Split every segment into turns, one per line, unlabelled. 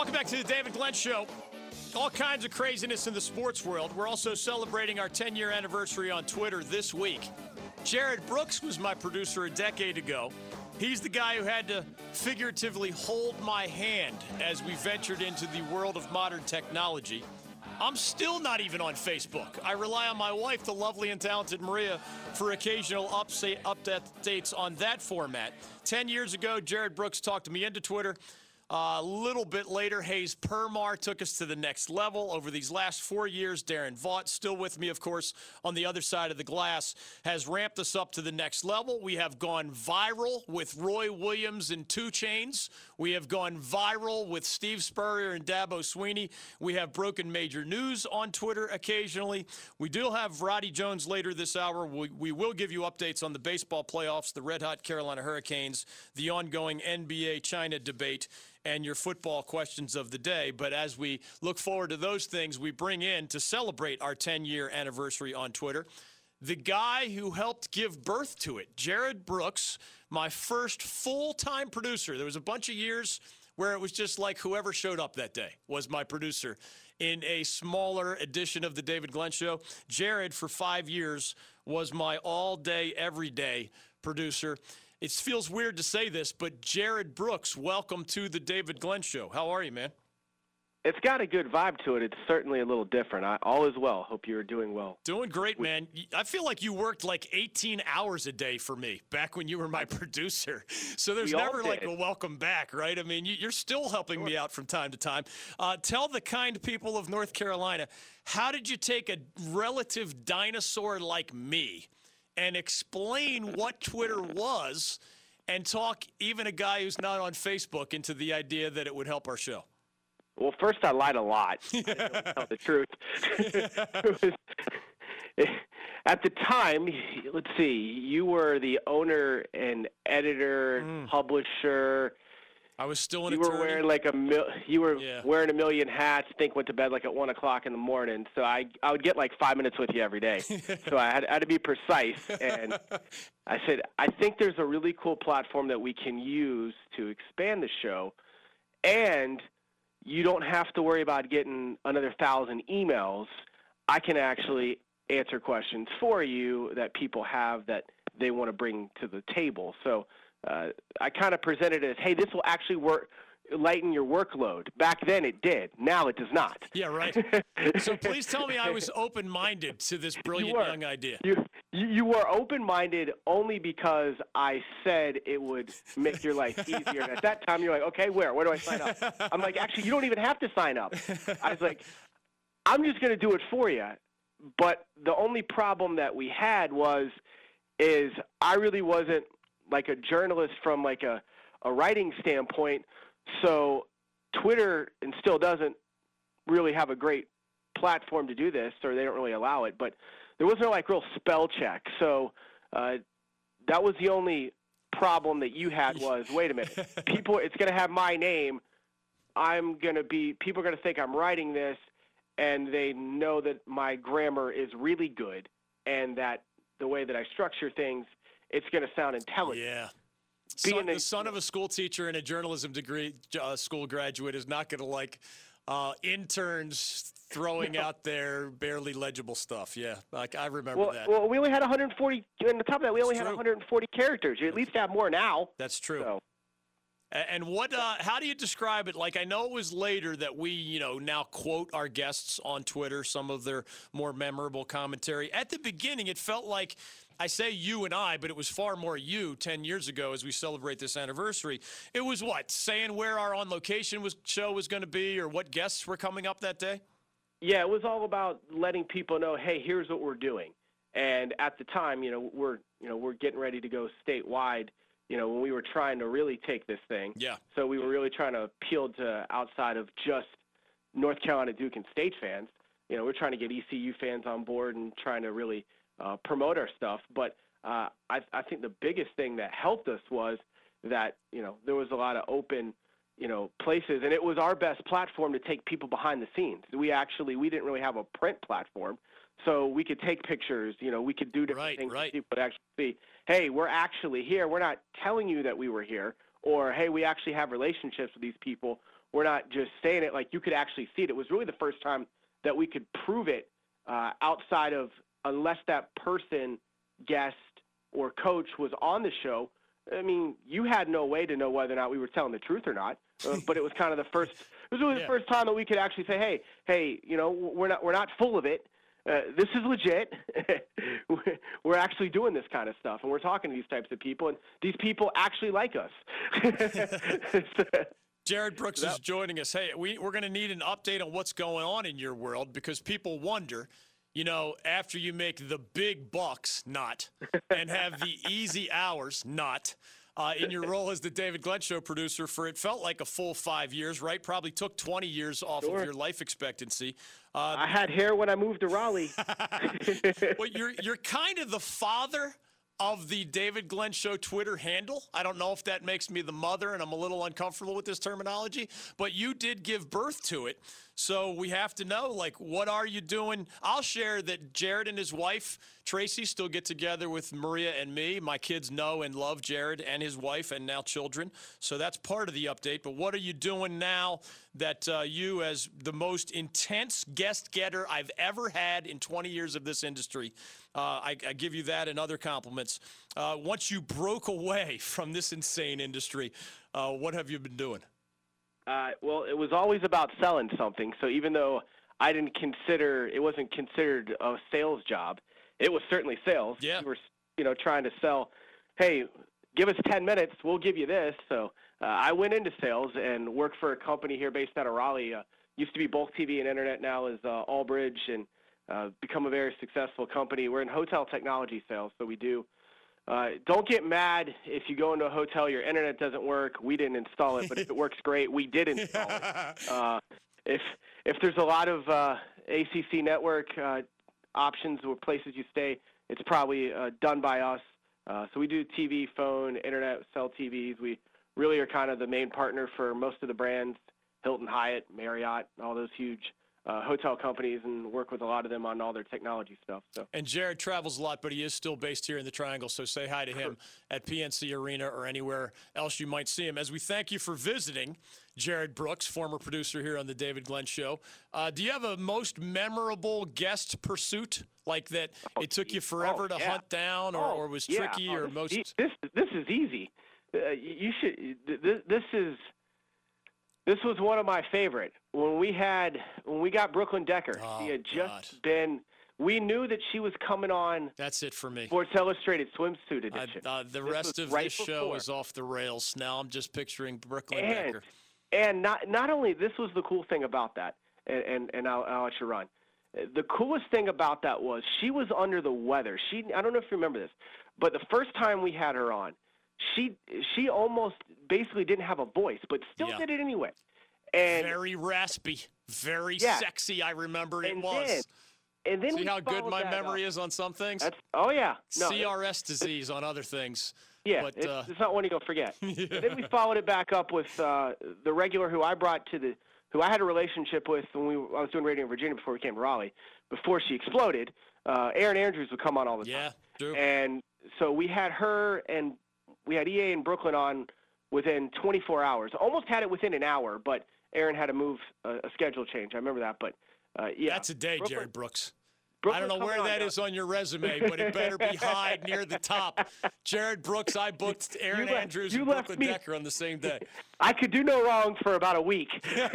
Welcome back to the David Glenn Show. All kinds of craziness in the sports world. We're also celebrating our 10 year anniversary on Twitter this week. Jared Brooks was my producer a decade ago. He's the guy who had to figuratively hold my hand as we ventured into the world of modern technology. I'm still not even on Facebook. I rely on my wife, the lovely and talented Maria, for occasional up say updates on that format. Ten years ago, Jared Brooks talked me into Twitter. Uh, a little bit later, Hayes Permar took us to the next level. Over these last four years, Darren Vaught, still with me, of course, on the other side of the glass, has ramped us up to the next level. We have gone viral with Roy Williams and 2 Chainz. We have gone viral with Steve Spurrier and Dabo Swinney. We have broken major news on Twitter occasionally. We do have Roddy Jones later this hour. We, we will give you updates on the baseball playoffs, the red hot Carolina Hurricanes, the ongoing NBA China debate and your football questions of the day. But as we look forward to those things, we bring in to celebrate our 10 year anniversary on Twitter the guy who helped give birth to it, Jared Brooks, my first full time producer. There was a bunch of years where it was just like whoever showed up that day was my producer in a smaller edition of the David Glenn Show. Jared, for five years, was my all day, every day producer. It feels weird to say this, but Jared Brooks, welcome to the David Glenn Show. How are you, man?
It's got a good vibe to it. It's certainly a little different. I, all is well. Hope you're doing well.
Doing great, man. I feel like you worked like 18 hours a day for me back when you were my producer. So there's never like a welcome back, right? I mean, you're still helping sure. me out from time to time. Uh, tell the kind people of North Carolina, how did you take a relative dinosaur like me? And explain what Twitter was and talk even a guy who's not on Facebook into the idea that it would help our show?
Well, first I lied a lot. I tell the truth. at the time, let's see, you were the owner and editor, mm. publisher,
I was still an
you
attorney.
were wearing like a mil- you were yeah. wearing a million hats. Think went to bed like at one o'clock in the morning. So I I would get like five minutes with you every day. so I had, I had to be precise. And I said I think there's a really cool platform that we can use to expand the show, and you don't have to worry about getting another thousand emails. I can actually answer questions for you that people have that they want to bring to the table. So uh, I kind of presented it as, hey, this will actually work lighten your workload. Back then it did. Now it does not.
Yeah, right. so please tell me I was open-minded to this brilliant
you
young idea.
You you were open-minded only because I said it would make your life easier. And at that time you're like, "Okay, where? Where do I sign up?" I'm like, "Actually, you don't even have to sign up." I was like, "I'm just going to do it for you." But the only problem that we had was is I really wasn't like a journalist from like a, a writing standpoint. So Twitter and still doesn't really have a great platform to do this, or they don't really allow it. But there was no like real spell check. So uh, that was the only problem that you had was wait a minute, people, it's going to have my name. I'm going to be people are going to think I'm writing this, and they know that my grammar is really good, and that the way that I structure things it's going to sound intelligent.
Yeah. Son, the son of a school teacher and a journalism degree uh, school graduate is not going to like uh, interns throwing out their barely legible stuff. Yeah, like I remember
well,
that.
Well, we only had 140. On the top of that, we only had 140 characters. You at least have more now.
That's true.
So.
And what? Uh, how do you describe it? Like I know it was later that we, you know, now quote our guests on Twitter, some of their more memorable commentary. At the beginning, it felt like I say you and I, but it was far more you 10 years ago as we celebrate this anniversary. It was what? Saying where our on location was, show was going to be or what guests were coming up that day?
Yeah, it was all about letting people know, hey, here's what we're doing. And at the time, you know, we're you know we're getting ready to go statewide. You know, when we were trying to really take this thing.
Yeah.
So we were really trying to appeal to outside of just North Carolina Duke and state fans. You know, we're trying to get ECU fans on board and trying to really uh, promote our stuff. But uh, I, I think the biggest thing that helped us was that you know there was a lot of open you know places, and it was our best platform to take people behind the scenes. We actually we didn't really have a print platform, so we could take pictures. You know, we could do different
right,
things.
Right.
People would actually see, hey, we're actually here. We're not telling you that we were here, or hey, we actually have relationships with these people, we're not just saying it. Like you could actually see it. It was really the first time that we could prove it uh, outside of unless that person, guest or coach was on the show. I mean, you had no way to know whether or not we were telling the truth or not. Uh, but it was kind of the first. It was really
Yeah.
the first time that we could actually say, "Hey, hey, you know, we're not we're not full of it. Uh, this is legit. We're- actually doing this kind of stuff, and we're talking to these types of people, and these people actually like us."
Jared Brooks is joining us. Hey, we, we're going to need an update on what's going on in your world because people wonder, you know, after you make the big bucks, not, and have the easy hours, not, uh, in your role as the David Glenn Show producer for it felt like a full five years, right? Probably took 20 years off
Sure.
of your life expectancy. Uh,
I had hair when I moved to Raleigh.
well, you're you're kind of the father of the David Glenn Show Twitter handle. I don't know if that makes me the mother, and I'm a little uncomfortable with this terminology, but you did give birth to it. So we have to know, like, what are you doing? I'll share that Jared and his wife, Tracy, still get together with Maria and me. My kids know and love Jared and his wife and now children. So that's part of the update. But what are you doing now that uh, you, as the most intense guest getter I've ever had in 20 years of this industry, uh, I, I give you that and other compliments. Uh, once you broke away from this insane industry, uh, what have you been doing?
Uh, well, it was always about selling something. So even though I didn't consider it wasn't considered a sales job, it was certainly sales.
Yeah.
We were, you know, trying to sell. Hey, give us 10 minutes, we'll give you this. So uh, I went into sales and worked for a company here based out of Raleigh. Uh, used to be both TV and internet. Now is uh, Allbridge and uh, become a very successful company. We're in hotel technology sales, so we do. Uh, don't get mad if you go into a hotel, your internet doesn't work. We didn't install it, but if it works great, we did install it. Uh, if if there's a lot of uh, ACC network uh, options or places you stay, it's probably uh, done by us. Uh, so we do TV, phone, internet, sell TVs. We really are kind of the main partner for most of the brands, Hilton, Hyatt, Marriott, all those huge uh, hotel companies, and work with a lot of them on all their technology stuff. So.
And Jared travels a lot, but he is still based here in the Triangle. So say hi to him at PNC Arena or anywhere else you might see him. As we thank you for visiting, Jared Brooks, former producer here on the David Glenn Show. Uh, do you have a most memorable guest pursuit like that? It took you forever
Oh,
to
yeah.
hunt down, or,
Oh,
or was tricky,
Oh,
or
this,
most.
e- This this is easy. Uh, you should. This is. This was one of my favorite. When we had when we got Brooklyn Decker,
Oh,
she had just
God.
been. We knew that she was coming on
That's it for me.
Sports Illustrated swimsuit
I,
edition.
uh, the
This
rest of
right
this show is off the rails. Now I'm just picturing Brooklyn
and
Decker.
and not not only this was the cool thing about that, and and, and I'll, I'll let you run. The coolest thing about that was she was under the weather. She I don't know if you remember this, but the first time we had her on, she she almost basically didn't have a voice, but still
Yeah.
did it anyway. And
Very raspy, very
Yeah.
sexy. I remember it
and
was.
then and then
See
we
how good my memory
up.
is on some things?
That's oh yeah no
CRS disease on other things.
Yeah,
But,
it's,
uh,
it's not one you'll forget.
Yeah.
Then we followed it back up with uh, the regular who I brought to the, who I had a relationship with when we I was doing radio in Virginia before we came to Raleigh. Before she exploded, uh, Erin Andrews would come on all the time.
Yeah.
And so we had her and we had EA in Brooklyn on within 24 hours. Almost had it within an hour, but Erin had to move a, a schedule change. I remember that, but uh, yeah,
That's a day,
Brooklyn-
Jared Brooks. I don't know where
on
that is on your resume, but it better be high near the top. Jared Brooks, I booked Erin
left-
Andrews and Brooklyn
me-
Decker on the same day.
I could do no wrong for about a week.
and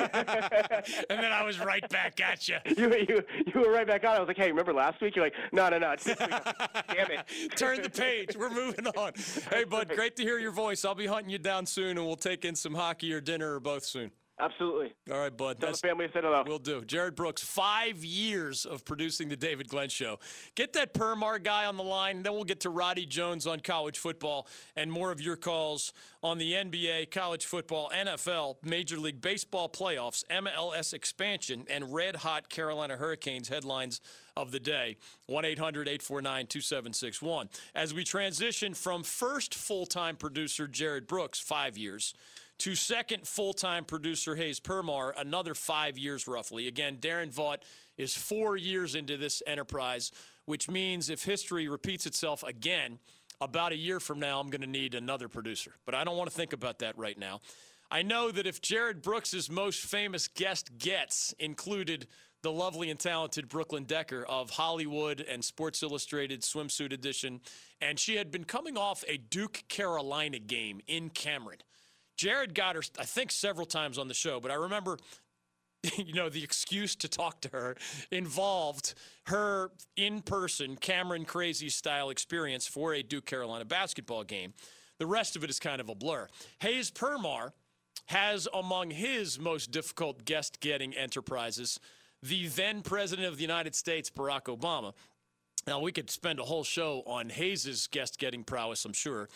then I was right back at you.
you, you, you were right back on. I was like, hey, remember last week? You're like, no, no, no. Damn it.
Turn the page. We're moving on. Hey, bud, great to hear your voice. I'll be hunting you down soon, and we'll take in some hockey or dinner or both soon.
Absolutely.
All right, bud.
Tell
That's
the family I said hello.
Will do. Jared Brooks, five years of producing the David Glenn Show. Get that Permar guy on the line, then we'll get to Roddy Jones on college football and more of your calls on the NBA, college football, NFL, Major League Baseball playoffs, MLS expansion, and red hot Carolina Hurricanes headlines of the day. 1 800 849 2761. As we transition from first full time producer Jared Brooks, five years, to second full-time producer Hayes Permar, another five years roughly. Again, Darren Vaught is four years into this enterprise, which means if history repeats itself again, about a year from now, I'm going to need another producer. But I don't want to think about that right now. I know that if Jared Brooks's most famous guest gets included the lovely and talented Brooklyn Decker of Hollywood and Sports Illustrated Swimsuit Edition, and she had been coming off a Duke Carolina game in Cameron. Jared got her, I think, several times on the show, but I remember you know, the excuse to talk to her involved her in person Cameron Crazy style experience for a Duke Carolina basketball game. The rest of it is kind of a blur. Hayes Permar has among his most difficult guest getting enterprises the then president of the United States, Barack Obama. Now, we could spend a whole show on Hayes's guest getting prowess, I'm sure.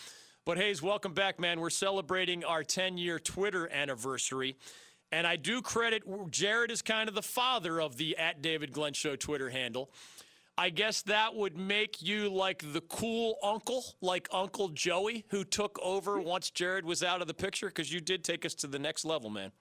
But Hayes, welcome back, man. We're celebrating our 10 year Twitter anniversary. And I do credit Jared is kind of the father of the at David Glenn Show Twitter handle. I guess that would make you like the cool uncle, like Uncle Joey, who took over once Jared was out of the picture, because you did take us to the next level, man.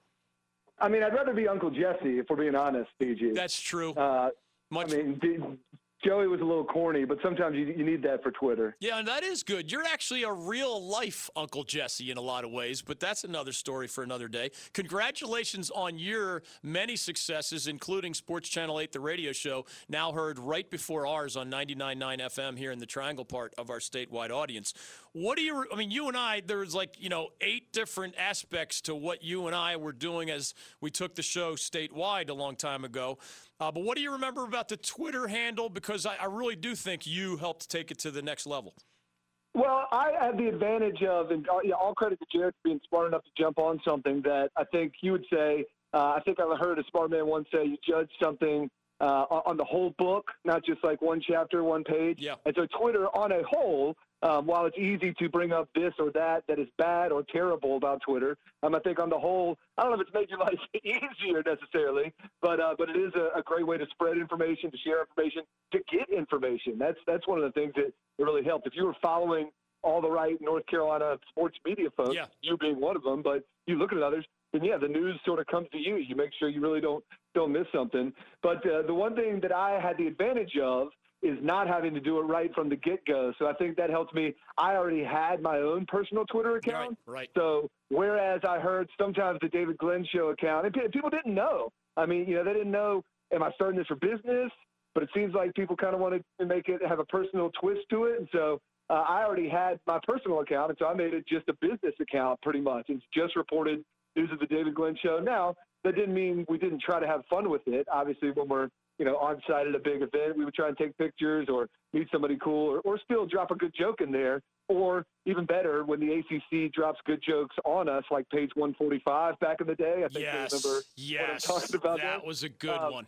I mean, I'd rather be Uncle Jesse, if we're being honest, DG.
That's true.
Uh, Much- I mean, Joey was a little corny, but sometimes you, you need that for Twitter.
Yeah, and that is good. You're actually a real life Uncle Jesse in a lot of ways, but that's another story for another day. Congratulations on your many successes, including Sports Channel 8, the radio show, now heard right before ours on 99.9 FM here in the Triangle part of our statewide audience. What do you, I mean, you and I, there's like, you know, eight different aspects to what you and I were doing as we took the show statewide a long time ago. Uh, but what do you remember about the Twitter handle? Because I, I really do think you helped take it to the next level.
Well, I had the advantage of, and all, all credit to Jared for being smart enough to jump on something that I think you would say. Uh, I think I heard a smart man once say, "You judge something uh, on the whole book, not just like one chapter, one page."
Yeah.
And so Twitter, on a whole, um, while it's easy to bring up this or that that is bad or terrible about Twitter, um, I think on the whole, I don't know if it's made your life easier necessarily, but uh, but it is a, a, great way to spread information, to share information, to get information. That's that's one of the things that it really helped. If you were following all the right North Carolina sports media folks,
yeah.
you being one of them, but you look at others, then yeah, the news sort of comes to you. You make sure you really don't don't miss something. But uh, the one thing that I had the advantage of is not having to do it right from the get go. So I think that helps me. I already had my own personal Twitter account.
Right, right.
So whereas I heard sometimes the David Glenn show account, and people didn't know. I mean, you know, they didn't know, am I starting this for business? But it seems like people kind of wanted to make it have a personal twist to it. And so uh, I already had my personal account. And so I made it just a business account pretty much. It's just reported news of the David Glenn show. Now, that didn't mean we didn't try to have fun with it. Obviously, when we're you know, on site at a big event, we would try and take pictures or meet somebody cool or, or still drop a good joke in there. Or even better, when the ACC drops good jokes on us, like page 145 back in the day. I think
yes,
remember
yes,
what I'm talking about.
That was a good
um,
one.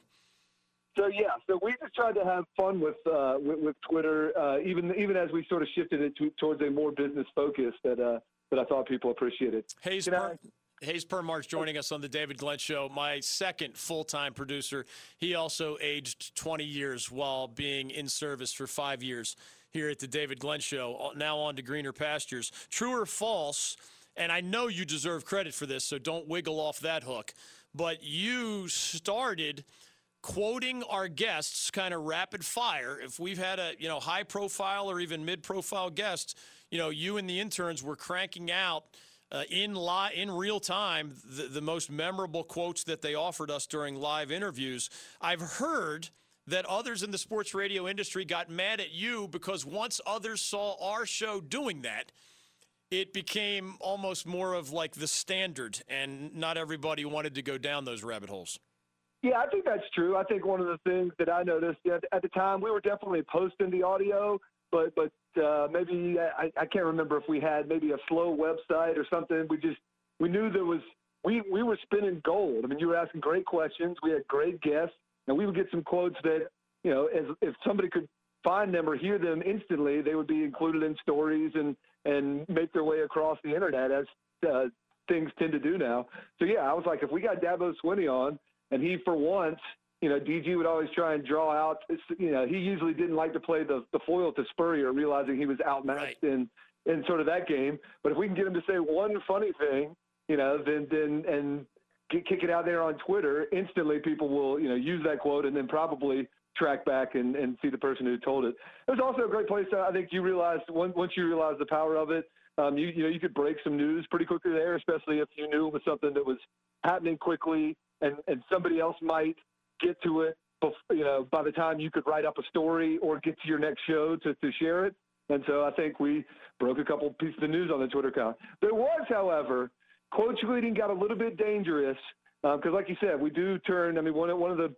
So yeah, so we just tried to have fun with uh, with, with, Twitter, uh, even even as we sort of shifted it to, towards a more business focus that uh, that I thought people appreciated.
Hayes, per- Hayes Permar joining us on the David Glenn Show, my second full time producer. He also aged 20 years while being in service for five years here at the David Glenn Show, now on to greener pastures. True or false, and I know you deserve credit for this, so don't wiggle off that hook, but you started quoting our guests kind of rapid fire. If we've had a you know high profile or even mid profile guest, you know you and the interns were cranking out uh, in li- in real time the, the most memorable quotes that they offered us during live interviews. I've heard that others in the sports radio industry got mad at you because once others saw our show doing that, it became almost more of like the standard, and not everybody wanted to go down those rabbit holes.
Yeah, I think that's true. I think one of the things that I noticed at the time, we were definitely posting the audio, but but uh, maybe I, I can't remember if we had maybe a slow website or something. We just we knew there was we we were spinning gold. I mean, you were asking great questions. We had great guests, and we would get some quotes that you know, as if somebody could find them or hear them instantly, they would be included in stories and and make their way across the internet as uh, things tend to do now. So yeah, I was like, if we got Dabo Swinney on, and he for once you know, DG would always try and draw out. You know, he usually didn't like to play the, the foil to Spurrier, realizing he was outmatched right. in in sort of that game. But if we can get him to say one funny thing, you know, then then and get, kick it out there on Twitter, instantly people will you know use that quote and then probably track back and, and see the person who told it. It was also a great place. To, I think you realized once you realized the power of it. Um, you, you know, you could break some news pretty quickly there, especially if you knew it was something that was happening quickly, and and somebody else might get to it. Before, you know, by the time you could write up a story or get to your next show to, to share it. And so I think we broke a couple pieces of news on the Twitter account. There was, however, quote tweeting got a little bit dangerous because, um, like you said, we do turn. I mean, one of one of the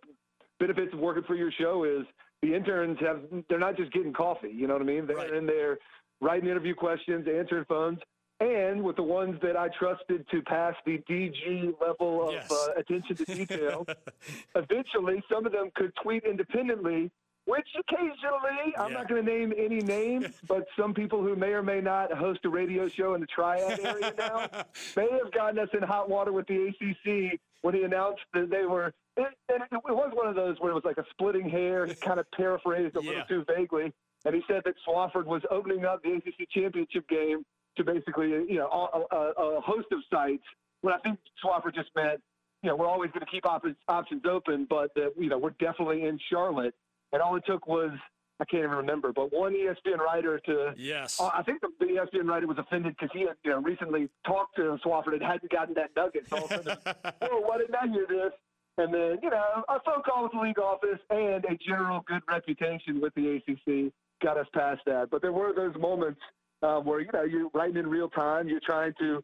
benefits of working for your show is the interns have they're not just getting coffee. You know what I mean? They're
right.
in there writing interview questions, answering phones. And with the ones that I trusted to pass the DG level of
Yes.
uh, attention to detail, eventually some of them could tweet independently, which occasionally, I'm not going to name any names, but some people who may or may not host a radio show in the Triad area now may have gotten us in hot water with the ACC when he announced that they were. It, and it, it was one of those where it was like a splitting hair. He kind of paraphrased a
Yeah.
little too vaguely, and he said that Swofford was opening up the ACC championship game to basically, you know, a, a, a host of sites. When I think Swofford just meant, you know, we're always going to keep op- options open, but that you know we're definitely in Charlotte. And all it took was I can't even remember, but one ESPN writer to
yes.
uh, I think the, the ESPN writer was offended because he had you know recently talked to Swofford and hadn't gotten that nugget. So all of a oh, why didn't I hear this? And then you know a phone call with the league office and a general good reputation with the ACC got us past that. But there were those moments uh, where you know you're writing in real time, you're trying to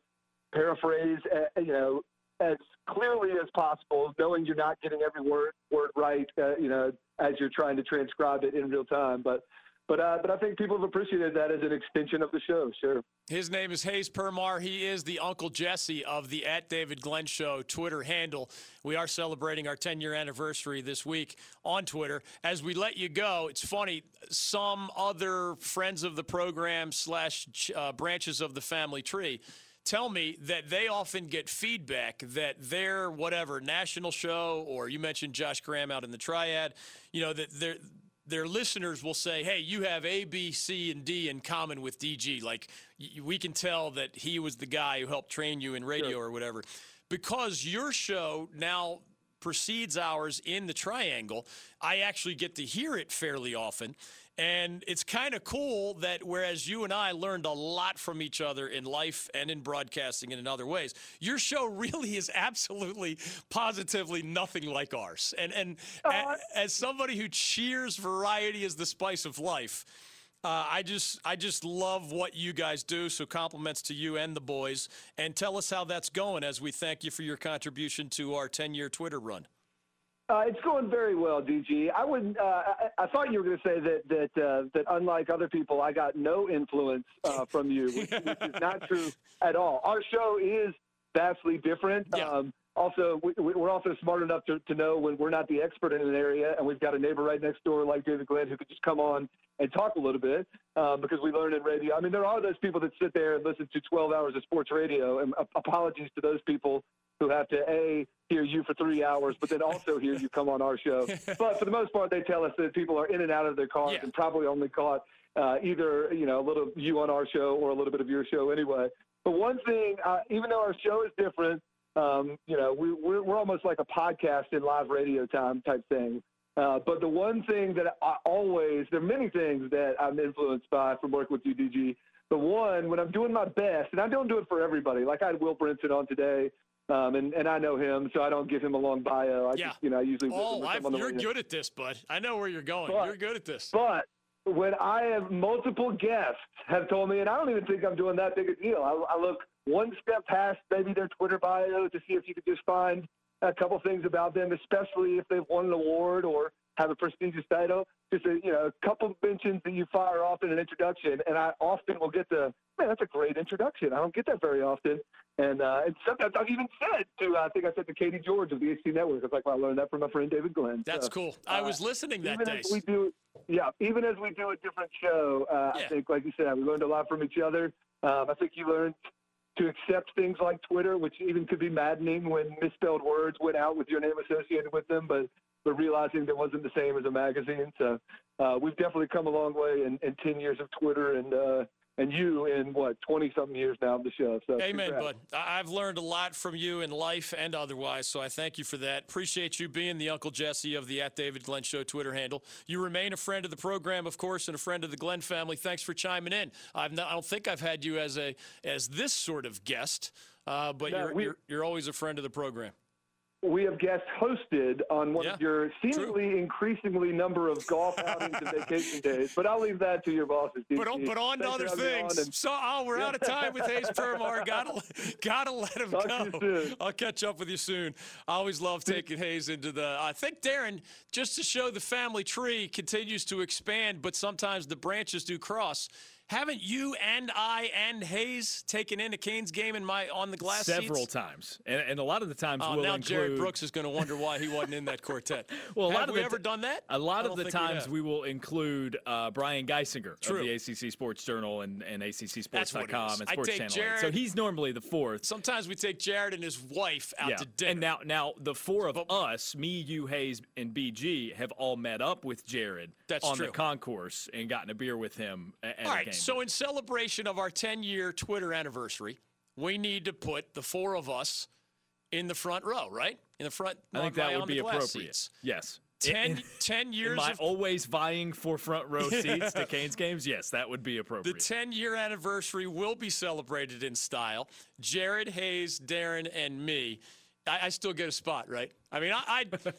paraphrase, uh, you know, as clearly as possible, knowing you're not getting every word word right, uh, you know, as you're trying to transcribe it in real time. But but uh, but I think people have appreciated that as an extension of the show. Sure.
His name is Hayes Permar. He is the Uncle Jesse of the at David Glenn Show Twitter handle. We are celebrating our 10 year anniversary this week on Twitter. As we let you go, it's funny, some other friends of the program slash uh, branches of the family tree tell me that they often get feedback that their whatever national show or you mentioned Josh Graham out in the triad, you know, that they're their listeners will say, "Hey, you have A, B, C, and D in common with DG. Like y- we can tell that he was the guy who helped train you in radio or whatever." Because your show now precedes ours in the triangle, I actually get to hear it fairly often. And it's kind of cool that whereas you and I learned a lot from each other in life and in broadcasting and in other ways, your show really is absolutely, positively nothing like ours. And and a- as somebody who cheers variety as the spice of life, uh, I just I just love what you guys do. So compliments to you and the boys, and tell us how that's going as we thank you for your contribution to our 10-year Twitter run.
Uh, it's going very well, DG. I would. Uh, I, I thought you were going to say that that uh, that unlike other people, I got no influence uh, from you, which, which is not true at all. Our show is vastly different.
Yeah.
Um, also, we, we- we're also smart enough to, to know when we're not the expert in an area, and we've got a neighbor right next door like David Glenn who could just come on and talk a little bit um, because we learn in radio. I mean, there are those people that sit there and listen to 12 hours of sports radio, and uh, apologies to those people who have to a hear you for three hours, but then also hear you come on our show. But for the most part, they tell us that people are in and out of their cars
Yeah.
and probably only caught uh, either you know a little you on our show or a little bit of your show anyway. But one thing, uh, even though our show is different, um, you know, we, we're, we're almost like a podcast in live radio time type thing. Uh, but the one thing that I always, there are many things that I'm influenced by from working with UDG. The one, when I'm doing my best, and I don't do it for everybody, like I had Will Brinson on today, um, and, and I know him, so I don't give him a long bio. I
Yeah.
just, you know, I usually.
Oh, I've,
on the
you're good at this, bud. I know where you're going.
But-
you're good at this.
But when I have multiple guests have told me, and I don't even think I'm doing that big a deal. I, I look one step past maybe their Twitter bio to see if you could just find a couple things about them, especially if they've won an award or have a prestigious title. Just a you know, a couple mentions that you fire off in an introduction, and I often will get the man. That's a great introduction. I don't get that very often. And uh, and sometimes I've even said to uh, I think I said to Katie George of the ACC Network. It's like well, I learned that from my friend David Glenn.
That's
So,
cool. I
uh,
was listening that day.
we do, yeah, even as we do a different show, uh,
Yeah.
I think, like you said, we learned a lot from each other. Um, I think you learned to accept things like Twitter, which even could be maddening when misspelled words went out with your name associated with them, but but realizing that wasn't the same as a magazine. So uh, we've definitely come a long way in, in ten years of Twitter, and uh, and you in what twenty something years now of the show. So
Amen,
congrats.
bud. I've learned a lot from you in life and otherwise, so I thank you for that. Appreciate you being the Uncle Jesse of the at David Glenn Show Twitter handle. You remain a friend of the program, of course, and a friend of the Glenn family. Thanks for chiming in. I've not, I don't think I've had you as a as this sort of guest, uh, but
No,
you're,
we-
you're you're always a friend of the program.
We have guest hosted on one
Yeah,
of your seemingly increasingly number of golf outings and vacation days, but I'll leave that to your bosses.
But on,
DC.
but on to other things.
and
So, oh, we're out of time with Hayes Permar. Gotta, gotta let him
Talk
go. I'll catch up with you soon. I always love taking Hayes into the. I think Darren, just to show the family tree continues to expand, but sometimes the branches do cross. Haven't you and I and Hayes taken in a Canes game in my on the glass
several
seats?
times, and, and a lot of the times
Oh,
we'll
now
include.
Jared Brooks is going to wonder why he wasn't in that quartet.
Well, a
have
lot of
we
the
ever done that?
A lot of the
think we
times we, will include uh, Brian Geisinger
True.
of the ACC Sports Journal and, and ACCSports.com and Sports Channel.
Jared-
So he's normally the fourth.
Sometimes we take Jared and his wife out
yeah.
to dinner.
And now, now the four of us, me, you, Hayes, and BG, have all met up with Jared
That's
on
true.
the concourse and gotten a beer with him at
All
a game.
So in celebration of our 10 year Twitter anniversary, we need to put the four of us in the front row, right? In the front.
I think that would be appropriate.
seats.
Yes.
10,
In-
10
in
years
my
of
always vying for front row seats to Canes games, yes, that would be appropriate.
the 10 year anniversary will be celebrated in style. Jared Hayes, Darren, and me. I, I still get a spot, right? I mean, I. I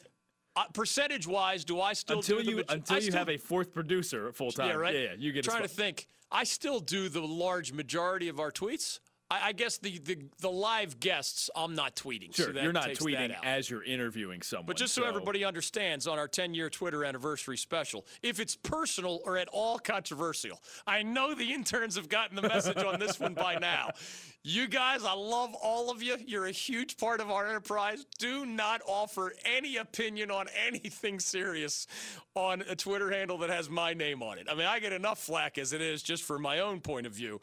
uh, percentage wise, do I still
until
do
you until
I
you
still-
have a fourth producer full time.
Yeah, right.
Yeah, you get
trying to think. I still do the large majority of our tweets. I, I guess the, the the live guests I'm not tweeting. so
Sure,
that
you're not tweeting as you're interviewing someone.
But just so, everybody understands, on our 10 year Twitter anniversary special, if it's personal or at all controversial, I know the interns have gotten the message on this one by now. You guys, I love all of you. You're a huge part of our enterprise. Do not offer any opinion on anything serious on a Twitter handle that has my name on it. I mean, I get enough flack as it is just for my own point of view.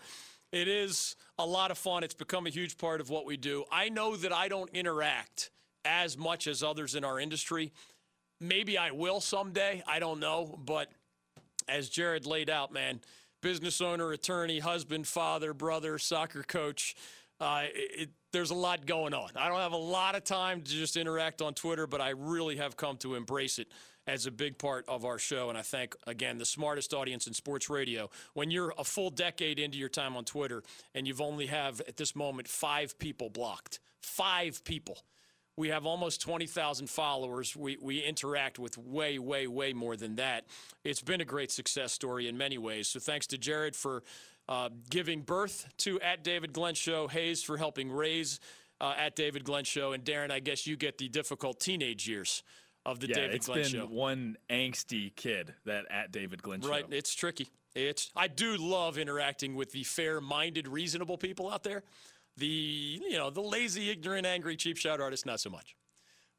It is a lot of fun. It's become a huge part of what we do. I know that I don't interact as much as others in our industry. Maybe I will someday. I don't know. But as Jared laid out, man, business owner, attorney, husband, father, brother, soccer coach, uh, it, there's a lot going on. I don't have a lot of time to just interact on Twitter, but I really have come to embrace it as a big part of our show. And I thank, again, the smartest audience in sports radio. When you're a full decade into your time on Twitter and you've only have, at this moment, five people blocked, five people. We have almost 20,000 followers. We, we interact with way, way, way more than that. It's been a great success story in many ways. So thanks to Jared for uh, giving birth to at David Glenn Show, Hayes for helping raise uh, at David Glenn Show, and Darren, I guess you get the difficult teenage years of the
yeah,
David
it's
Glenn
been
Show.
one angsty kid that at David Glenn
Right,
show.
it's tricky. It's I do love interacting with the fair-minded, reasonable people out there. The you know the lazy, ignorant, angry, cheap shot artists, not so much.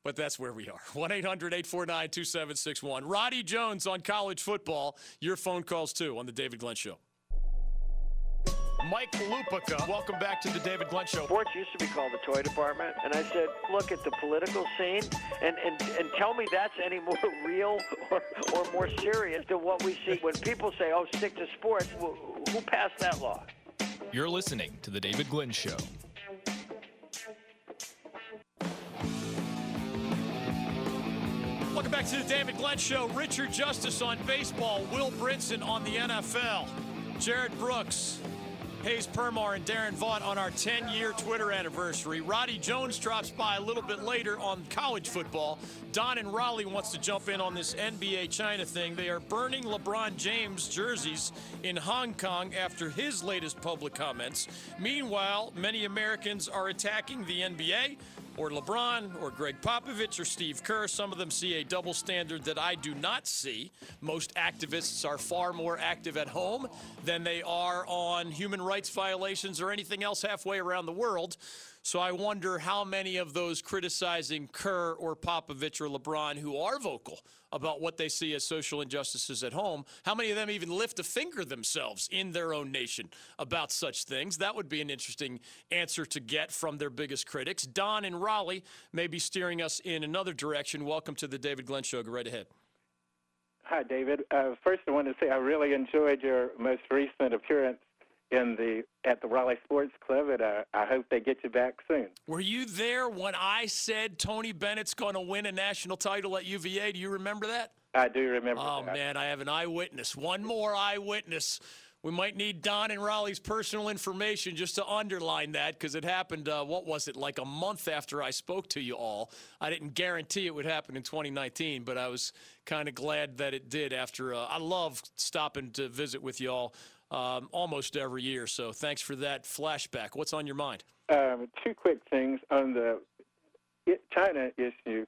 But that's where we are. 1 800 849 2761. Roddy Jones on college football. Your phone calls too on The David Glenn Show. Mike Lupica, welcome back to The David Glenn Show.
Sports used to be called the toy department, and I said, look at the political scene and, and, and tell me that's any more real or, or more serious than what we see when people say, oh, stick to sports. Who who passed that law?
You're listening to The David Glenn Show.
Welcome back to the David Glenn Show. Richard Justice on baseball, Will Brinson on the NFL, Jared Brooks, Hayes Permar, and Darren Vaught on our 10 year Twitter anniversary. Roddy Jones drops by a little bit later on college football. Don and Raleigh wants to jump in on this NBA China thing. They are burning LeBron James jerseys in Hong Kong after his latest public comments. Meanwhile, many Americans are attacking the NBA or LeBron or Gregg Popovich or Steve Kerr. Some of them see a double standard that I do not see. Most activists are far more active at home than they are on human rights violations or anything else halfway around the world. So I wonder how many of those criticizing Kerr or Popovich or LeBron who are vocal about what they see as social injustices at home, how many of them even lift a finger themselves in their own nation about such things? That would be an interesting answer to get from their biggest critics. Don and Raleigh may be steering us in another direction. Welcome to the David Glenn Show. Go right ahead.
Hi, David. Uh, first, I want to say I really enjoyed your most recent appearance in the at the Raleigh Sports Club, and uh, I hope they get you back soon.
Were you there when I said Tony Bennett's going to win a national title at UVA? Do you remember that?
I do remember.
Oh
that.
man, I have an eyewitness. One more eyewitness. We might need Don and Raleigh's personal information just to underline that because it happened, uh, what was it, like a month after I spoke to you all. I didn't guarantee it would happen in 2019, but I was kind of glad that it did after. Uh, I love stopping to visit with you all um, almost every year. So thanks for that flashback. What's on your mind?
Um, two quick things on the China issue.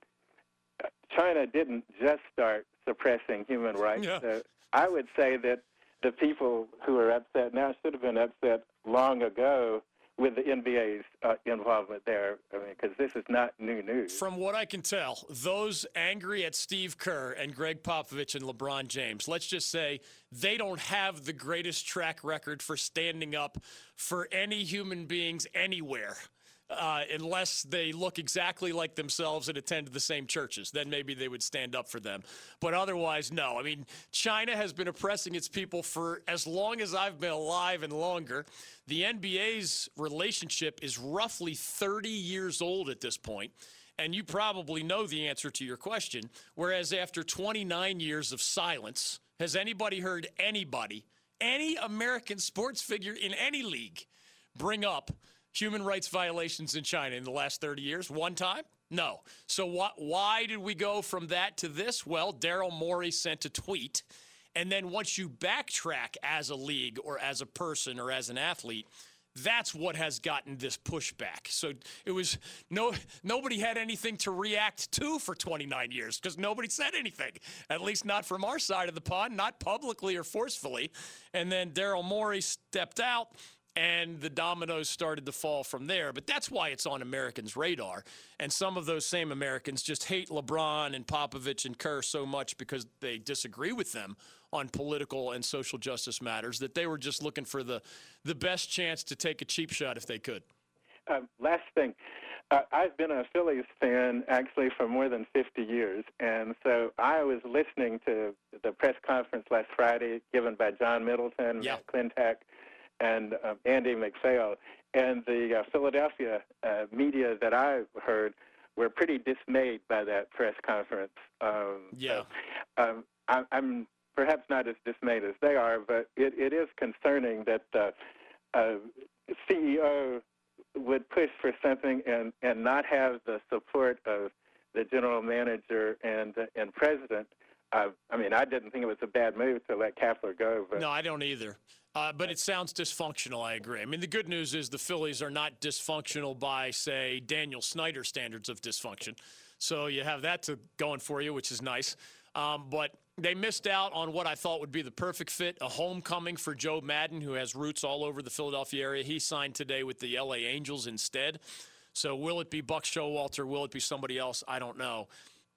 Uh, China didn't just start suppressing human rights.
Yeah.
Uh, I would say that the people who are upset now should have been upset long ago with the NBA's uh, involvement there. I mean, because this is not new news.
From what I can tell, those angry at Steve Kerr and Gregg Popovich and LeBron James, let's just say they don't have the greatest track record for standing up for any human beings anywhere. Uh, unless they look exactly like themselves and attend the same churches, then maybe they would stand up for them. But otherwise, no. I mean, China has been oppressing its people for as long as I've been alive and longer. The NBA's relationship is roughly 30 years old at this point, and you probably know the answer to your question. Whereas after 29 years of silence, has anybody heard anybody, any American sports figure in any league, bring up human rights violations in China in the last 30 years? One time? No. So wh- why did we go from that to this? Well, Daryl Morey sent a tweet. And then once you backtrack as a league or as a person or as an athlete, that's what has gotten this pushback. So it was no nobody had anything to react to for 29 years because nobody said anything. At least not from our side of the pond, not publicly or forcefully. And then Daryl Morey stepped out and the dominoes started to fall from there. But that's why it's on Americans' radar. And some of those same Americans just hate LeBron and Popovich and Kerr so much because they disagree with them on political and social justice matters that they were just looking for the, the best chance to take a cheap shot if they could.
Uh, last thing. Uh, I've been a Phillies fan actually for more than 50 years, and so I was listening to the press conference last Friday given by John Middleton,
Yeah.
Matt and um, Andy MacPhail. And the uh, Philadelphia uh, media that I heard were pretty dismayed by that press conference. Um,
Yeah.
so, um, I, I'm perhaps not as dismayed as they are, but it, it is concerning that uh, uh, CEO would push for something and, and not have the support of the general manager and and president. Uh, I mean, I didn't think it was a bad move to let Kapler go, but
No, I don't either. Uh, but it sounds dysfunctional. I agree. I mean, the good news is the Phillies are not dysfunctional by, say, Daniel Snyder standards of dysfunction. So you have that to going for you, which is nice. Um, but they missed out on what I thought would be the perfect fit a homecoming for Joe Maddon, who has roots all over the Philadelphia area. He signed today with the LA Angels instead. So will it be Buck Showalter? Will it be somebody else? I don't know.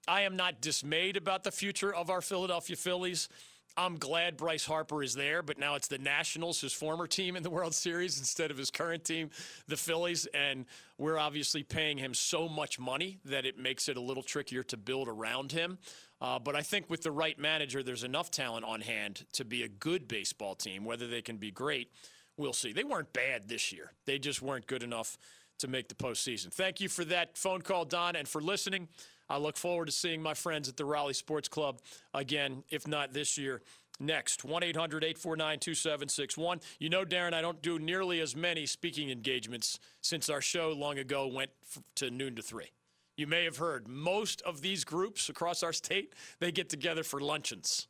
I am not dismayed about the future of our Philadelphia Phillies. I'm glad Bryce Harper is there, but now it's the Nationals, his former team in the World Series, instead of his current team, the Phillies. And we're obviously paying him so much money that it makes it a little trickier to build around him. Uh, but I think with the right manager, there's enough talent on hand to be a good baseball team. Whether they can be great, we'll see. They weren't bad this year, they just weren't good enough to make the postseason. Thank you for that phone call, Don, and for listening. I look forward to seeing my friends at the Raleigh Sports Club again, if not this year. Next, 1 800 849 2761. You know, Darren, I don't do nearly as many speaking engagements since our show long ago went to noon to 3. You may have heard most of these groups across our state, they get together for luncheons.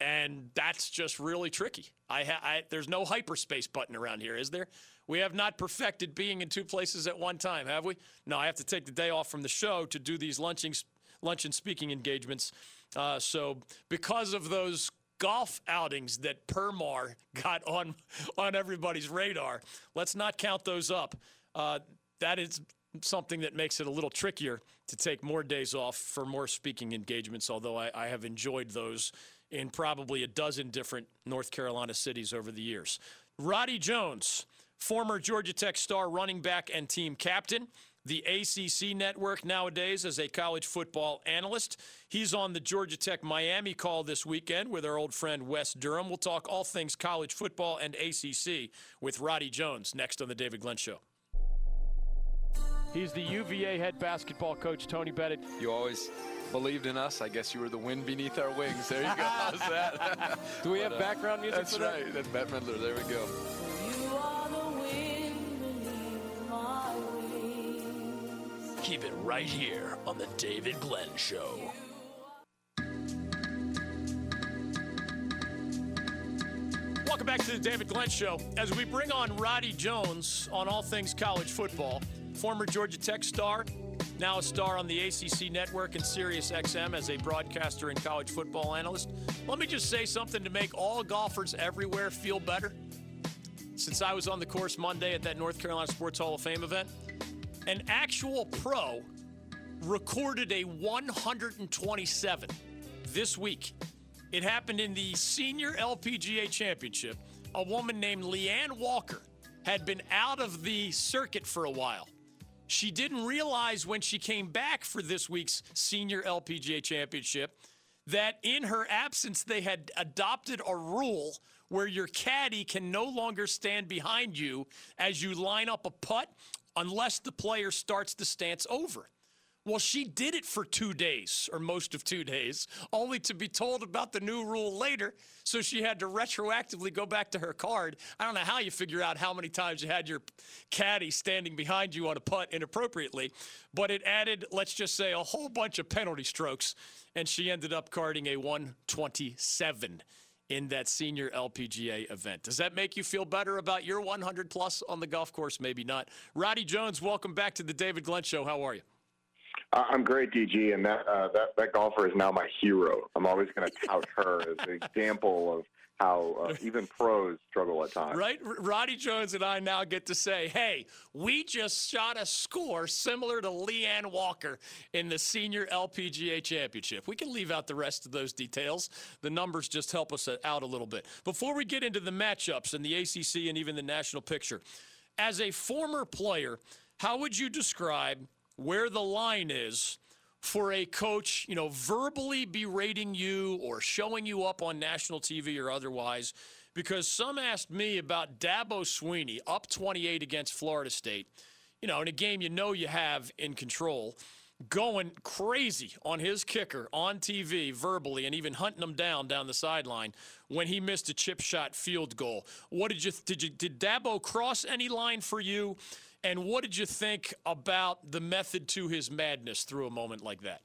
And that's just really tricky. I, ha- I there's no hyperspace button around here, is there? We have not perfected being in two places at one time, have we? No, I have to take the day off from the show to do these lunching, lunch and speaking engagements. Uh, so because of those golf outings that Permar got on on everybody's radar, let's not count those up. Uh, that is something that makes it a little trickier to take more days off for more speaking engagements. Although I, I have enjoyed those in probably a dozen different North Carolina cities over the years. Roddy Jones, former Georgia Tech star running back and team captain, the ACC network nowadays as a college football analyst. He's on the Georgia Tech Miami call this weekend with our old friend Wes Durham. We'll talk all things college football and ACC with Roddy Jones next on The David Glenn Show. He's the UVA head basketball coach, Tony Bennett.
You always believed in us. I guess you were the wind beneath our wings. There you go. How's that?
Do we but, have uh, background music
That's right. That? That's Bette Midler. There we go.
Keep it right here on The David Glenn Show.
Welcome back to the David Glenn Show. As we bring on Roddy Jones on all things college football, former Georgia Tech star, now a star on the ACC network and Sirius XM as a broadcaster and college football analyst. Let me just say something to make all golfers everywhere feel better. Since I was on the course Monday at that North Carolina Sports Hall of Fame event, an actual pro recorded a 127 this week. It happened in the senior LPGA championship. A woman named Leanne Walker had been out of the circuit for a while. She didn't realize when she came back for this week's senior LPGA championship that in her absence, they had adopted a rule where your caddy can no longer stand behind you as you line up a putt unless the player starts the stance over. Well, she did it for two days, or most of two days, only to be told about the new rule later. So she had to retroactively go back to her card. I don't know how you figure out how many times you had your caddy standing behind you on a putt inappropriately, but it added, let's just say, a whole bunch of penalty strokes, and she ended up carding a 127 in that senior LPGA event. Does that make you feel better about your 100 plus on the golf course? Maybe not. Roddy Jones, welcome back to the David Glenn Show. How are you?
I'm great, DG, and that uh, that that golfer is now my hero. I'm always going to tout her as an example of how uh, even pros struggle at times.
Right? Roddy Jones and I now get to say, hey, we just shot a score similar to Leanne Walker in the senior LPGA championship. We can leave out the rest of those details. The numbers just help us out a little bit. Before we get into the matchups and the ACC and even the national picture, as a former player, how would you describe where the line is? For a coach, you know, verbally berating you or showing you up on national TV or otherwise. Because some asked me about Dabo Swinney up 28 against Florida State, you know, in a game you know you have in control, going crazy on his kicker on TV verbally and even hunting him down down the sideline when he missed a chip shot field goal. What did you did you did Dabo cross any line for you? And what did you think about the method to his madness through a moment like that?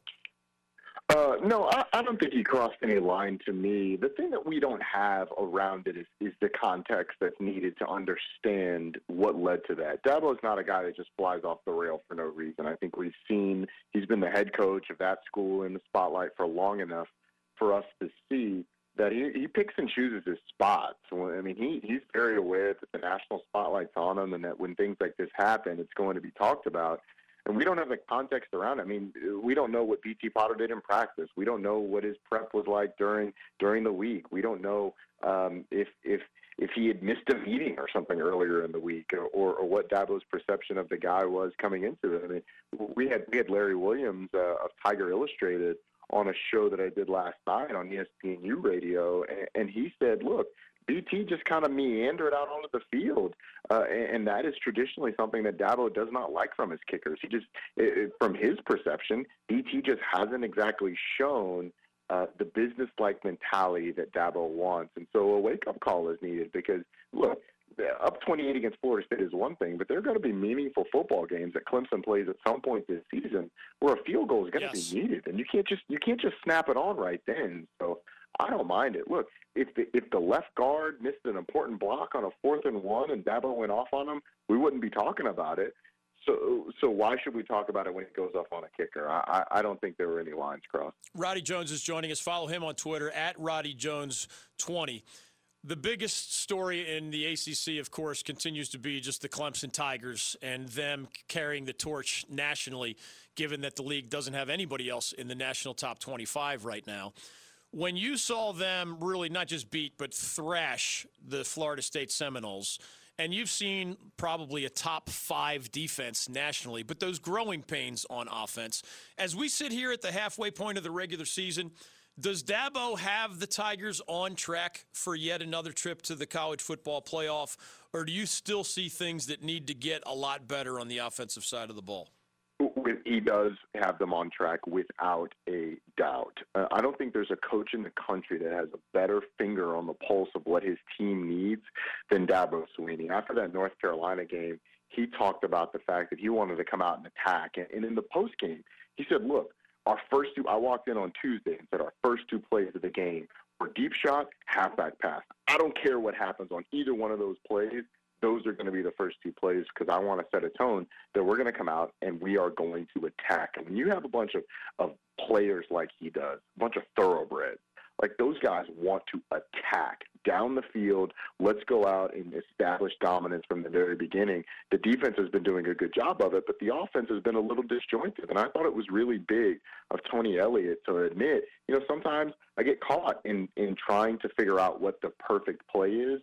Uh, no, I, I, don't think he crossed any line to me. The thing that we don't have around it is, is the context that's needed to understand what led to that. Dabo's not a guy that just flies off the rail for no reason. I think we've seen he's been the head coach of that school in the spotlight for long enough for us to see that he, he picks and chooses his spots. I mean, he, he's very aware that the national spotlight's on him and that when things like this happen, it's going to be talked about. And we don't have the context around it. I mean, we don't know what BT Potter did in practice. We don't know what his prep was like during during the week. We don't know um, if if if he had missed a meeting or something earlier in the week, or, or, or what Dabo's perception of the guy was coming into it. I mean, we had we had Larry Williams uh, of Tiger Illustrated on a show that I did last night on ESPNU radio, and, and he said, "Look, BT just kind of meandered out onto the field, uh, and, and that is traditionally something that Dabo does not like from his kickers. He just, it, from his perception, BT just hasn't exactly shown." Uh, the business-like mentality that Dabo wants, and so a wake-up call is needed because look, up 28 against Florida State is one thing, but there are going to be meaningful football games that Clemson plays at some point this season where a field goal is going yes. to be needed, and you can't just you can't just snap it on right then. So I don't mind it. Look, if the if the left guard missed an important block on a fourth and one and Dabo went off on him, we wouldn't be talking about it. So, so why should we talk about it when it goes off on a kicker? I, I don't think there were any lines crossed.
Roddy Jones is joining us. Follow him on Twitter at Roddy Jones twenty. The biggest story in the ACC, of course, continues to be just the Clemson Tigers and them carrying the torch nationally, given that the league doesn't have anybody else in the national top 25 right now. When you saw them really not just beat, but thrash the Florida State Seminoles, and you've seen probably a top five defense nationally, but those growing pains on offense. As we sit here at the halfway point of the regular season, does Dabo have the Tigers on track for yet another trip to the college football playoff, or do you still see things that need to get a lot better on the offensive side of the ball?
He does have them on track without a doubt. Uh, I don't think there's a coach in the country that has a better finger on the pulse of what his team needs than Dabo Swinney. After that North Carolina game, he talked about the fact that he wanted to come out and attack. And, and in the post game, he said, "Look, our first two, I walked in on Tuesday and said our first two plays of the game were deep shot, halfback pass. I don't care what happens on either one of those plays. Those are going to be the first two plays because I want to set a tone that we're going to come out and we are going to attack. And when you have a bunch of, of players like he does, a bunch of thoroughbreds, like those guys want to attack down the field. Let's go out and establish dominance from the very beginning. The defense has been doing a good job of it, but the offense has been a little disjointed. And I thought it was really big of Tony Elliott to admit, you know, sometimes I get caught in in trying to figure out what the perfect play is.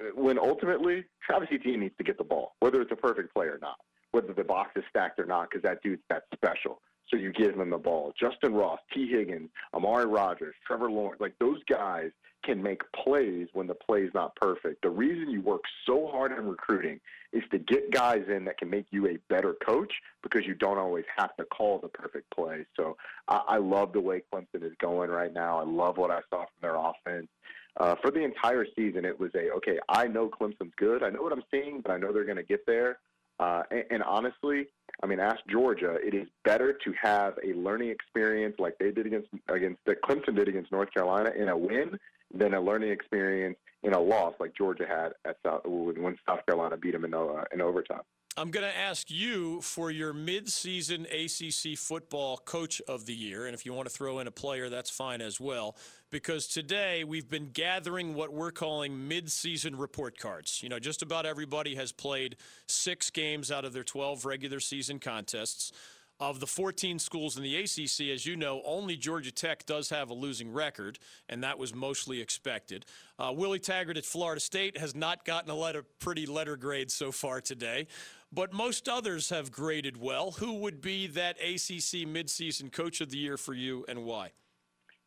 Uh, when ultimately Travis Etienne needs to get the ball, whether it's a perfect play or not, whether the box is stacked or not, because that dude's that special so you give him the ball. Justin Ross, Tee Higgins, Amari Rodgers, Trevor Lawrence, like those guys can make plays when the play's not perfect. The reason you work so hard in recruiting is to get guys in that can make you a better coach because you don't always have to call the perfect play. So I, I love the way Clemson is going right now. I love what I saw from their offense. Uh, for the entire season, it was a okay. I know Clemson's good. I know what I'm seeing, but I know they're going to get there. Uh, and, and honestly, I mean, ask Georgia. It is better to have a learning experience like they did against against that Clemson did against North Carolina in a win than a learning experience in a loss like Georgia had at South, when South Carolina beat them in uh, in overtime.
I'm going to ask you for your midseason ACC football coach of the year. And if you want to throw in a player, that's fine as well. Because today we've been gathering what we're calling midseason report cards. You know, just about everybody has played six games out of their 12 regular season contests. Of the 14 schools in the ACC, as you know, only Georgia Tech does have a losing record, and that was mostly expected. Uh, Willie Taggart at Florida State has not gotten a letter, pretty letter grade so far today but most others have graded well. Who would be that ACC midseason coach of the year for you and why?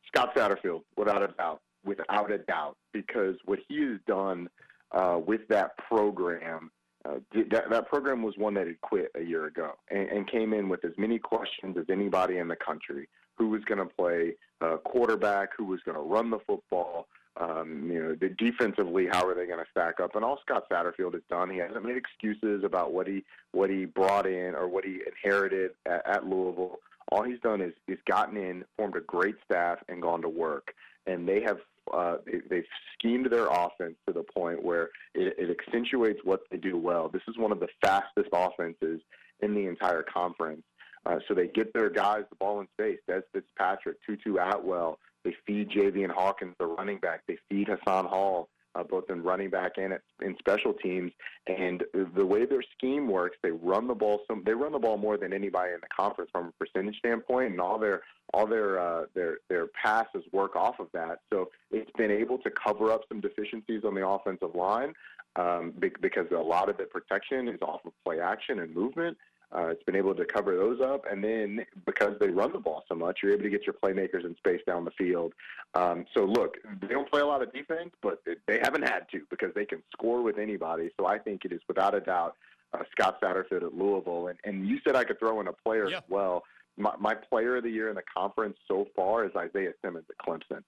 Scott Satterfield, without a doubt, without a doubt, because what he has done uh, with that program, uh, that, that program was one that had quit a year ago and, and came in with as many questions as anybody in the country. Who was going to play uh, quarterback? Who was going to run the football? Um, you know, the defensively, how are they going to stack up? And all Scott Satterfield has done, he hasn't made excuses about what he what he brought in or what he inherited at, at Louisville. All he's done is is gotten in, formed a great staff, and gone to work. And they have uh, they, they've schemed their offense to the point where it, it accentuates what they do well. This is one of the fastest offenses in the entire conference. Uh, so they get their guys the ball in space. Dez Fitzpatrick, Tutu Atwell, they feed Javian Hawkins, the running back. They feed Hassan Hall, uh, both in running back and in special teams. And the way their scheme works, they run the ball. Some they run the ball more than anybody in the conference from a percentage standpoint, and all their all their uh, their their passes work off of that. So it's been able to cover up some deficiencies on the offensive line um, because a lot of the protection is off of play action and movement. Uh, it's been able to cover those up, and then because they run the ball so much, you're able to get your playmakers in space down the field. Um, so look, they don't play a lot of defense, but they haven't had to because they can score with anybody. So I think it is without a doubt uh, Scott Satterfield at Louisville, and and you said I could throw in a player yeah. as well. My, my player of the year in the conference so far is Isaiah Simmons at Clemson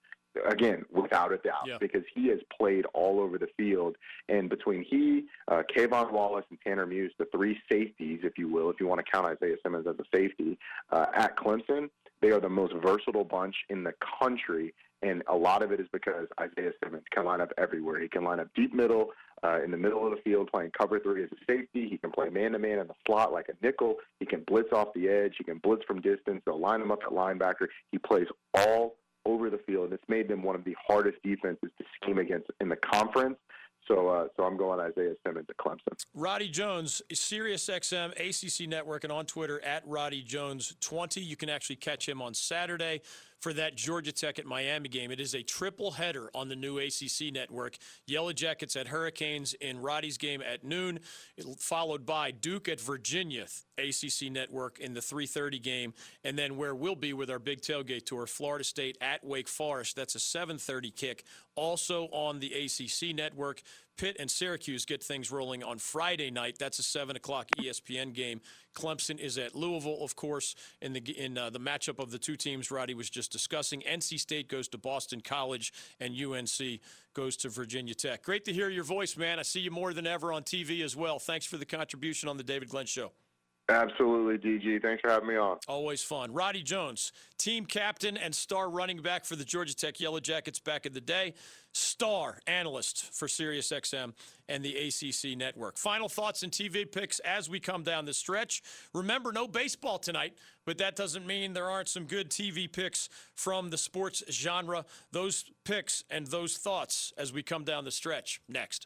again, without a doubt, yeah. because he has played all over the field. And between he, uh, K'Von Wallace, and Tanner Muse, the three safeties, if you will, if you want to count Isaiah Simmons as a safety, uh, at Clemson, they are the most versatile bunch in the country. And a lot of it is because Isaiah Simmons can line up everywhere. He can line up deep middle, uh, in the middle of the field playing cover three as a safety. He can play man to man in the slot like a nickel. He can blitz off the edge. He can blitz from distance. They'll line him up at linebacker. He plays all over the field. And it's made them one of the hardest defenses to scheme against in the conference. So, uh, so I'm going Isaiah Simmons at Clemson.
Roddy Jones, SiriusXM, ACC Network, and on Twitter at Roddy Jones 20. You can actually catch him on Saturday for that Georgia Tech at Miami game. It is a triple header on the new ACC network. Yellow Jackets at Hurricanes in Roddy's game at noon, followed by Duke at Virginia, ACC network in the 3:30 game, and then where we'll be with our big tailgate tour, Florida State at Wake Forest. That's a 7:30 kick, also on the ACC network. Pitt and Syracuse get things rolling on Friday night. That's a seven o'clock ESPN game. Clemson is at Louisville, of course, in the in uh, the matchup of the two teams Roddy was just discussing. NC State goes to Boston College, and UNC goes to Virginia Tech. Great to hear your voice, man. I see you more than ever on TV as well. Thanks for the contribution on the David Glenn Show.
Absolutely, DG. Thanks for having me on.
Always fun. Roddy Jones, team captain and star running back for the Georgia Tech Yellow Jackets back in the day, star analyst for SiriusXM and the ACC network. Final thoughts and TV picks as we come down the stretch. Remember, no baseball tonight, but that doesn't mean there aren't some good TV picks from the sports genre. Those picks and those thoughts as we come down the stretch next.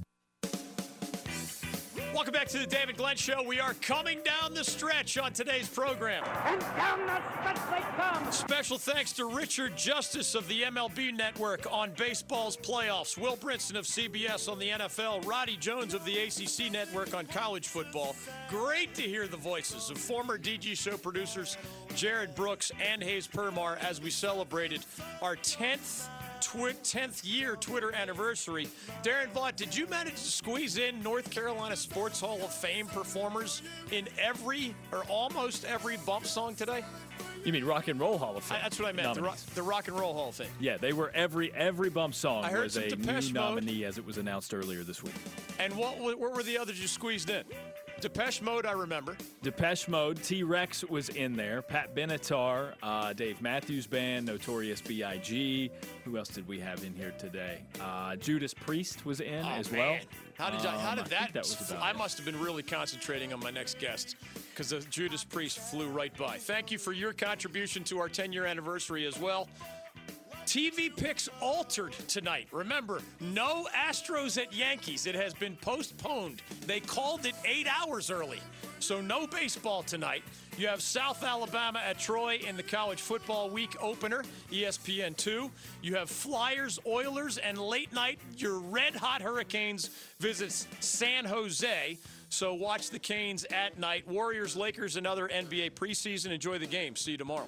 Welcome back to the David Glenn Show. We are coming down the stretch on today's program.
And down the stretch they come.
Special thanks to Richard Justice of the MLB Network on baseball's playoffs, Will Brinson of CBS on the NFL, Roddy Jones of the ACC Network on college football. Great to hear the voices of former DG Show producers Jared Brooks and Hayes Permar as we celebrated our 10th twi- 10th year Twitter anniversary. Darren Vaught, did you manage to squeeze in North Carolina Sports Hall of Fame performers in every or almost every bump song today?
You mean Rock and Roll Hall of Fame?
I- that's what I meant. The, rock, the Rock and Roll Hall of Fame.
Yeah, they were every every bump song
I heard
was a
Depeche
new
Mode.
nominee as it was announced earlier this week.
And what, what were the others you squeezed in? Depeche Mode, I remember.
Depeche Mode, T Rex was in there, Pat Benatar, uh, Dave Matthews Band, Notorious B.I.G. Who else did we have in here today? Uh, Judas Priest was in
Oh,
as
man.
well.
How did, I, how
Um,
did that?
think that was about
I must have been really concentrating on my next guest because the Judas Priest flew right by. Thank you for your contribution to our 10 year anniversary as well. TV picks altered tonight. Remember, no Astros at Yankees. It has been postponed. They called it eight hours early. So, no baseball tonight. You have South Alabama at Troy in the college football week opener, ESPN 2. You have Flyers, Oilers, and late night, your red hot Hurricanes visits San Jose. So, watch the Canes at night. Warriors, Lakers, another NBA preseason. Enjoy the game. See you tomorrow.